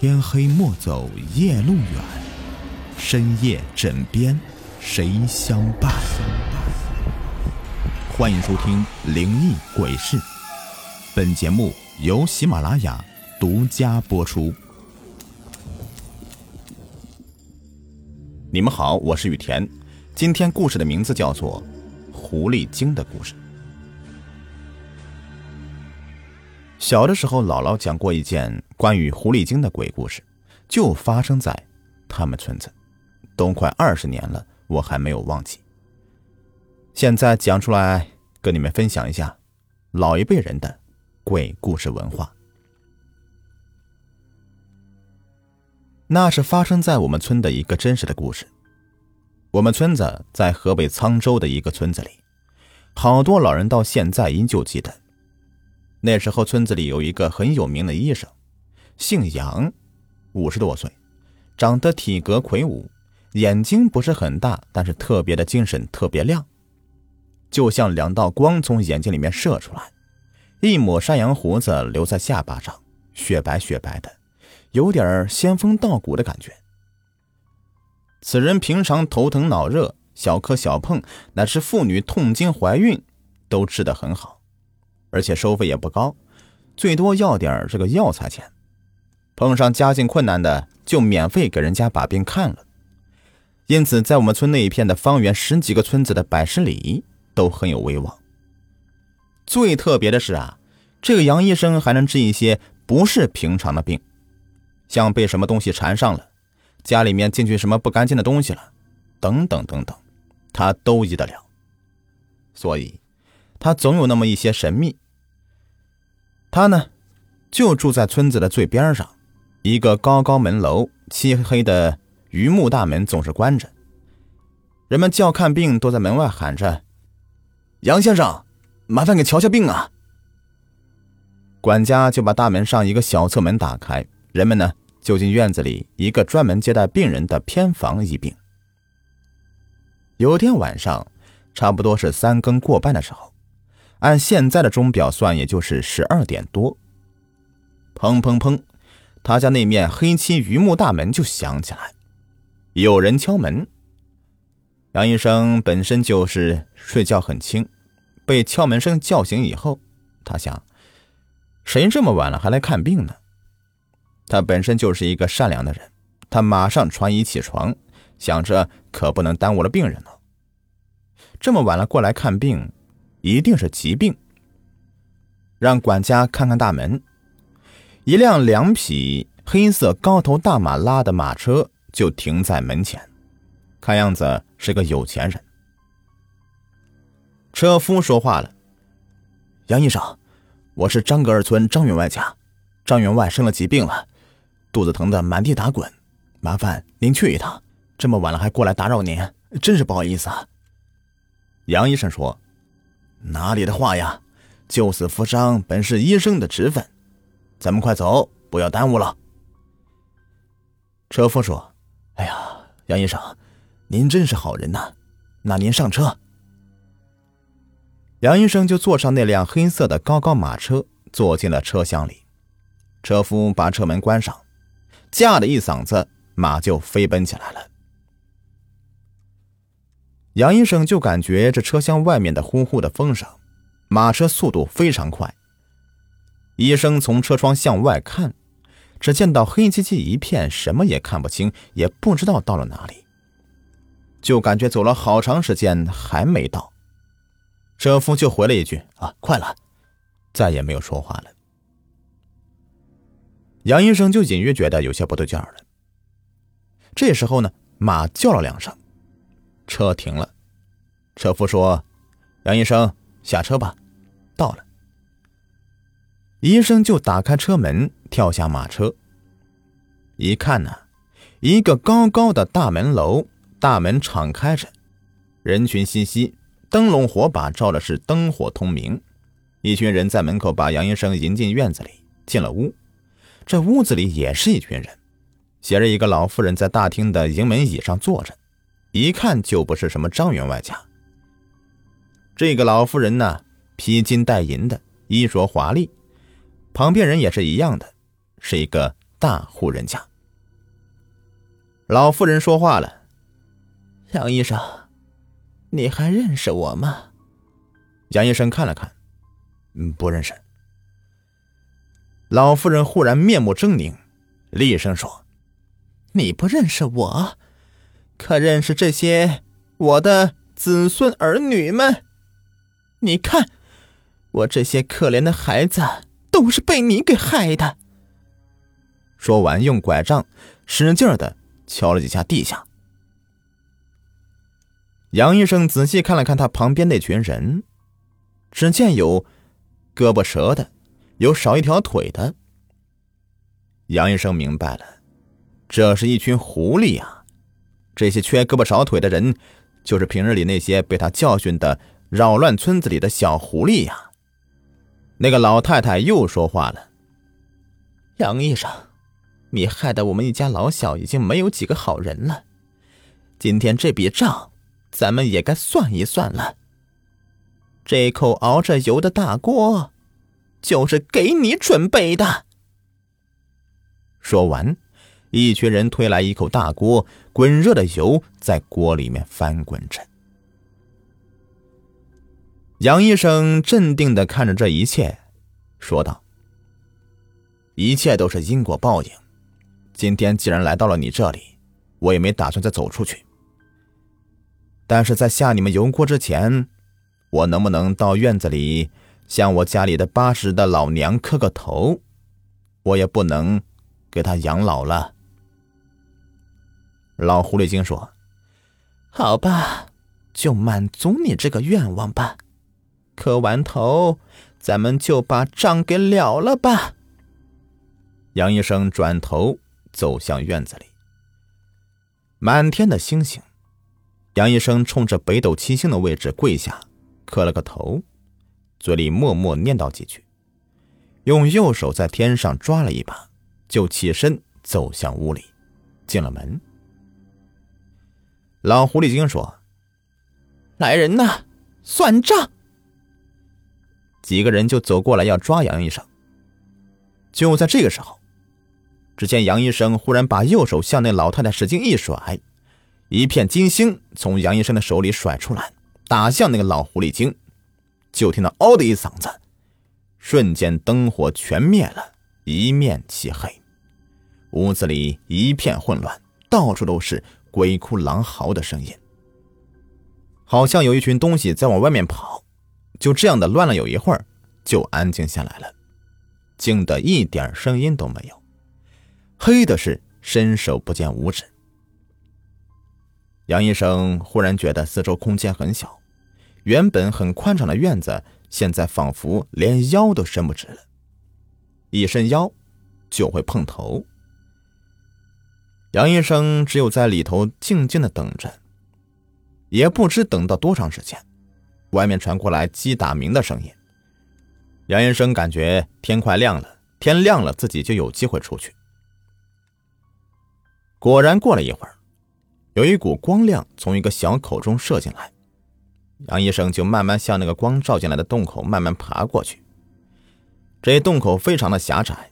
天黑莫走夜路远，深夜枕边谁相伴？欢迎收听《灵异鬼事》，本节目由喜马拉雅独家播出。你们好，我是雨田，今天故事的名字叫做《狐狸精的故事》。小的时候，姥姥讲过一件关于狐狸精的鬼故事，就发生在他们村子，都快二十年了，我还没有忘记。现在讲出来，跟你们分享一下老一辈人的鬼故事文化。那是发生在我们村的一个真实的故事。我们村子在河北沧州的一个村子里，好多老人到现在依旧记得。那时候村子里有一个很有名的医生，姓杨，五十多岁，长得体格魁梧，眼睛不是很大，但是特别的精神，特别亮，就像两道光从眼睛里面射出来。一抹山羊胡子留在下巴上，雪白雪白的，有点仙风道骨的感觉。此人平常头疼脑热、小磕小碰，乃至妇女痛经怀孕，都治得很好。而且收费也不高，最多要点这个药材钱。碰上家境困难的，就免费给人家把病看了。因此，在我们村那一片的方圆十几个村子的百十里都很有威望。最特别的是啊，这个杨医生还能治一些不是平常的病，像被什么东西缠上了，家里面进去什么不干净的东西了，等等等等，他都医得了。所以。他总有那么一些神秘。他呢，就住在村子的最边上，一个高高门楼，漆黑的榆木大门总是关着。人们叫看病都在门外喊着：“杨先生，麻烦给瞧瞧病啊！”管家就把大门上一个小侧门打开，人们呢就进院子里一个专门接待病人的偏房医病。有天晚上，差不多是三更过半的时候。按现在的钟表算，也就是十二点多。砰砰砰，他家那面黑漆榆木大门就响起来，有人敲门。杨医生本身就是睡觉很轻，被敲门声叫醒以后，他想：谁这么晚了还来看病呢？他本身就是一个善良的人，他马上穿衣起床，想着可不能耽误了病人了。这么晚了过来看病。一定是疾病。让管家看看大门，一辆两匹黑色高头大马拉的马车就停在门前，看样子是个有钱人。车夫说话了：“杨医生，我是张格尔村张员外家，张员外生了疾病了，肚子疼得满地打滚，麻烦您去一趟。这么晚了还过来打扰您，真是不好意思啊。”杨医生说。哪里的话呀！救死扶伤本是医生的职分，咱们快走，不要耽误了。车夫说：“哎呀，杨医生，您真是好人呐！那您上车。”杨医生就坐上那辆黑色的高高马车，坐进了车厢里。车夫把车门关上，驾的一嗓子，马就飞奔起来了。杨医生就感觉这车厢外面的呼呼的风声，马车速度非常快。医生从车窗向外看，只见到黑漆漆一片，什么也看不清，也不知道到了哪里，就感觉走了好长时间还没到。车夫就回了一句：“啊，快了。”再也没有说话了。杨医生就隐约觉得有些不对劲儿了。这时候呢，马叫了两声。车停了，车夫说：“杨医生，下车吧。”到了，医生就打开车门，跳下马车。一看呢，一个高高的大门楼，大门敞开着，人群熙熙，灯笼火把照的是灯火通明。一群人在门口把杨医生迎进院子里，进了屋。这屋子里也是一群人，携着一个老妇人在大厅的迎门椅上坐着。一看就不是什么张员外家。这个老妇人呢，披金戴银的，衣着华丽。旁边人也是一样的，是一个大户人家。老妇人说话了：“杨医生，你还认识我吗？”杨医生看了看，嗯，不认识。老妇人忽然面目狰狞，厉声说：“你不认识我，可认识这些我的子孙儿女们？你看，我这些可怜的孩子都是被你给害的。”说完，用拐杖使劲的敲了几下地下。杨医生仔细看了看他旁边那群人，只见有胳膊折的。有少一条腿的，杨医生明白了，这是一群狐狸呀！这些缺胳膊少腿的人，就是平日里那些被他教训的扰乱村子里的小狐狸呀。那个老太太又说话了：“杨医生，你害得我们一家老小已经没有几个好人了，今天这笔账，咱们也该算一算了。这口熬着油的大锅。”就是给你准备的。说完，一群人推来一口大锅，滚热的油在锅里面翻滚着。杨医生镇定的看着这一切，说道：“一切都是因果报应。今天既然来到了你这里，我也没打算再走出去。但是在下你们油锅之前，我能不能到院子里？”向我家里的八十的老娘磕个头，我也不能给她养老了。老狐狸精说：“好吧，就满足你这个愿望吧。磕完头，咱们就把账给了了吧。”杨医生转头走向院子里，满天的星星。杨医生冲着北斗七星的位置跪下，磕了个头。嘴里默默念叨几句，用右手在天上抓了一把，就起身走向屋里，进了门。老狐狸精说：“来人呐，算账！”几个人就走过来要抓杨医生。就在这个时候，只见杨医生忽然把右手向那老太太使劲一甩，一片金星从杨医生的手里甩出来，打向那个老狐狸精。就听到“嗷”的一嗓子，瞬间灯火全灭了，一面漆黑，屋子里一片混乱，到处都是鬼哭狼嚎的声音，好像有一群东西在往外面跑。就这样的乱了有一会儿，就安静下来了，静的一点声音都没有，黑的是伸手不见五指。杨医生忽然觉得四周空间很小。原本很宽敞的院子，现在仿佛连腰都伸不直了。一伸腰，就会碰头。杨医生只有在里头静静的等着，也不知等到多长时间，外面传过来鸡打鸣的声音。杨医生感觉天快亮了，天亮了自己就有机会出去。果然，过了一会儿，有一股光亮从一个小口中射进来。杨医生就慢慢向那个光照进来的洞口慢慢爬过去。这洞口非常的狭窄，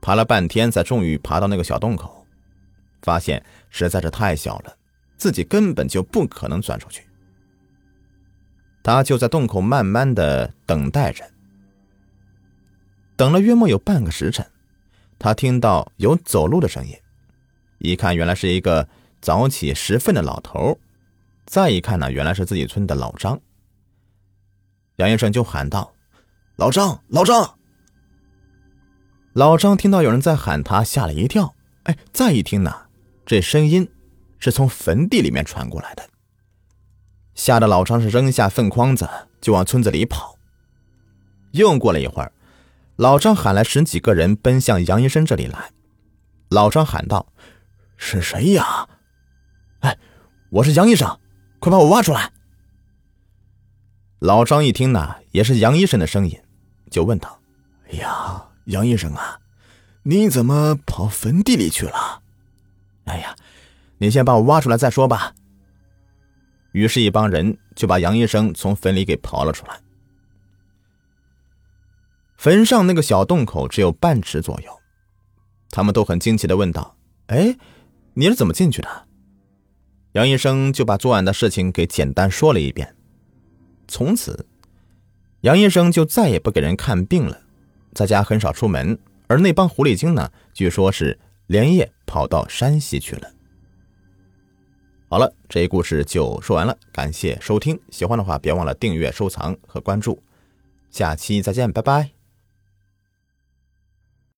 爬了半天才终于爬到那个小洞口，发现实在是太小了，自己根本就不可能钻出去。他就在洞口慢慢的等待着，等了约莫有半个时辰，他听到有走路的声音，一看原来是一个早起拾粪的老头。再一看呢，原来是自己村的老张。杨医生就喊道：“老张，老张！”老张听到有人在喊他，吓了一跳。哎，再一听呢，这声音是从坟地里面传过来的，吓得老张是扔下粪筐子就往村子里跑。又过了一会儿，老张喊来十几个人奔向杨医生这里来。老张喊道：“是谁呀？哎，我是杨医生。”快把我挖出来！老张一听呢，也是杨医生的声音，就问道：“哎呀，杨医生啊，你怎么跑坟地里去了？”“哎呀，你先把我挖出来再说吧。”于是，一帮人就把杨医生从坟里给刨了出来。坟上那个小洞口只有半尺左右，他们都很惊奇的问道：“哎，你是怎么进去的？”杨医生就把昨晚的事情给简单说了一遍。从此，杨医生就再也不给人看病了，在家很少出门。而那帮狐狸精呢，据说是连夜跑到山西去了。好了，这一故事就说完了，感谢收听，喜欢的话别忘了订阅、收藏和关注，下期再见，拜拜。